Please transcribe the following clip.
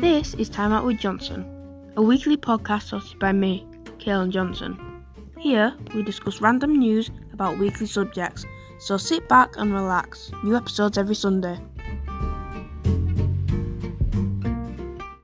This is Time Out with Johnson, a weekly podcast hosted by me, Kieran Johnson. Here, we discuss random news about weekly subjects, so sit back and relax. New episodes every Sunday.